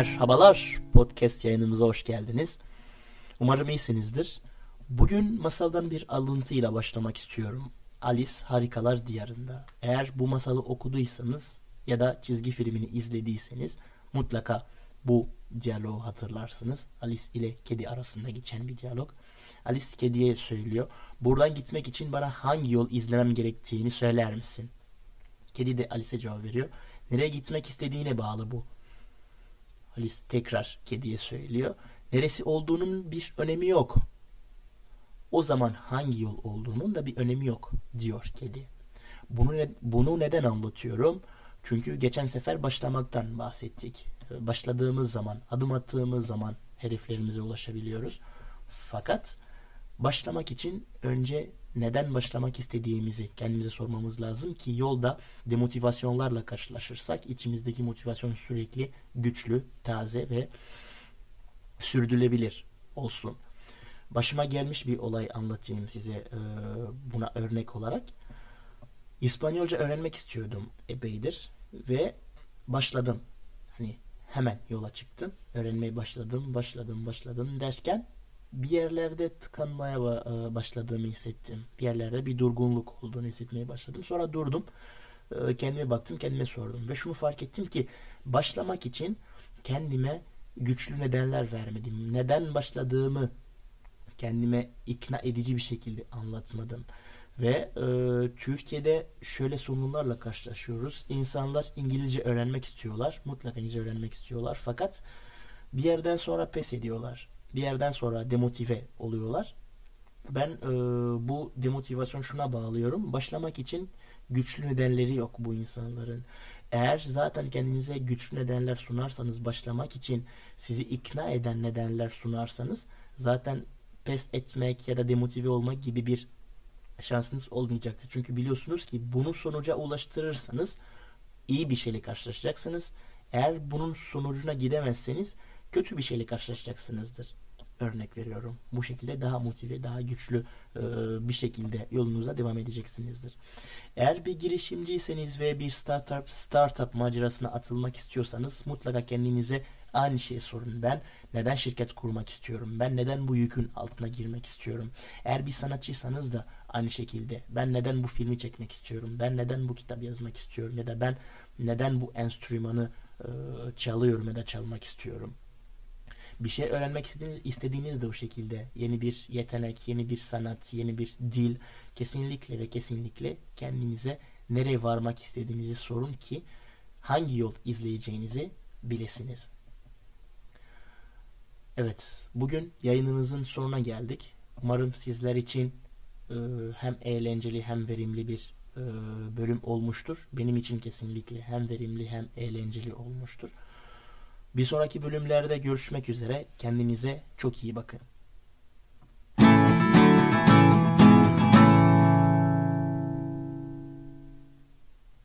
Merhabalar, podcast yayınımıza hoş geldiniz. Umarım iyisinizdir. Bugün masaldan bir alıntıyla başlamak istiyorum. Alice Harikalar Diyarında. Eğer bu masalı okuduysanız ya da çizgi filmini izlediyseniz mutlaka bu diyaloğu hatırlarsınız. Alice ile kedi arasında geçen bir diyalog. Alice kediye söylüyor. Buradan gitmek için bana hangi yol izlemem gerektiğini söyler misin? Kedi de Alice'e cevap veriyor. Nereye gitmek istediğine bağlı bu. Alice tekrar kediye söylüyor. Neresi olduğunun bir önemi yok. O zaman hangi yol olduğunun da bir önemi yok diyor kedi. Bunu, ne, bunu neden anlatıyorum? Çünkü geçen sefer başlamaktan bahsettik. Başladığımız zaman, adım attığımız zaman hedeflerimize ulaşabiliyoruz. Fakat başlamak için önce neden başlamak istediğimizi kendimize sormamız lazım ki yolda demotivasyonlarla karşılaşırsak içimizdeki motivasyon sürekli güçlü, taze ve sürdürülebilir olsun. Başıma gelmiş bir olay anlatayım size buna örnek olarak. İspanyolca öğrenmek istiyordum epeydir ve başladım. Hani hemen yola çıktım. Öğrenmeye başladım, başladım, başladım derken bir yerlerde tıkanmaya e, başladığımı hissettim. Bir yerlerde bir durgunluk olduğunu hissetmeye başladım. Sonra durdum. E, kendime baktım, kendime sordum. Ve şunu fark ettim ki başlamak için kendime güçlü nedenler vermedim. Neden başladığımı kendime ikna edici bir şekilde anlatmadım. Ve e, Türkiye'de şöyle sorunlarla karşılaşıyoruz. İnsanlar İngilizce öğrenmek istiyorlar. Mutlaka İngilizce öğrenmek istiyorlar. Fakat bir yerden sonra pes ediyorlar bir yerden sonra demotive oluyorlar. Ben e, bu demotivasyon şuna bağlıyorum. Başlamak için güçlü nedenleri yok bu insanların. Eğer zaten kendinize güçlü nedenler sunarsanız başlamak için sizi ikna eden nedenler sunarsanız zaten pes etmek ya da demotive olmak gibi bir şansınız olmayacaktır. Çünkü biliyorsunuz ki bunu sonuca ulaştırırsanız iyi bir şeyle karşılaşacaksınız. Eğer bunun sonucuna gidemezseniz kötü bir şeyle karşılaşacaksınızdır. Örnek veriyorum. Bu şekilde daha motive, daha güçlü e, bir şekilde yolunuza devam edeceksinizdir. Eğer bir girişimciyseniz ve bir startup startup macerasına atılmak istiyorsanız mutlaka kendinize aynı şeyi sorun. Ben neden şirket kurmak istiyorum? Ben neden bu yükün altına girmek istiyorum? Eğer bir sanatçıysanız da aynı şekilde ben neden bu filmi çekmek istiyorum? Ben neden bu kitap yazmak istiyorum? Ya da ben neden bu enstrümanı e, çalıyorum ya da çalmak istiyorum? Bir şey öğrenmek istediğiniz, istediğiniz de o şekilde yeni bir yetenek, yeni bir sanat, yeni bir dil kesinlikle ve kesinlikle kendinize nereye varmak istediğinizi sorun ki hangi yol izleyeceğinizi bilesiniz. Evet, bugün yayınımızın sonuna geldik. Umarım sizler için e, hem eğlenceli hem verimli bir e, bölüm olmuştur. Benim için kesinlikle hem verimli hem eğlenceli olmuştur. Bir sonraki bölümlerde görüşmek üzere. Kendinize çok iyi bakın.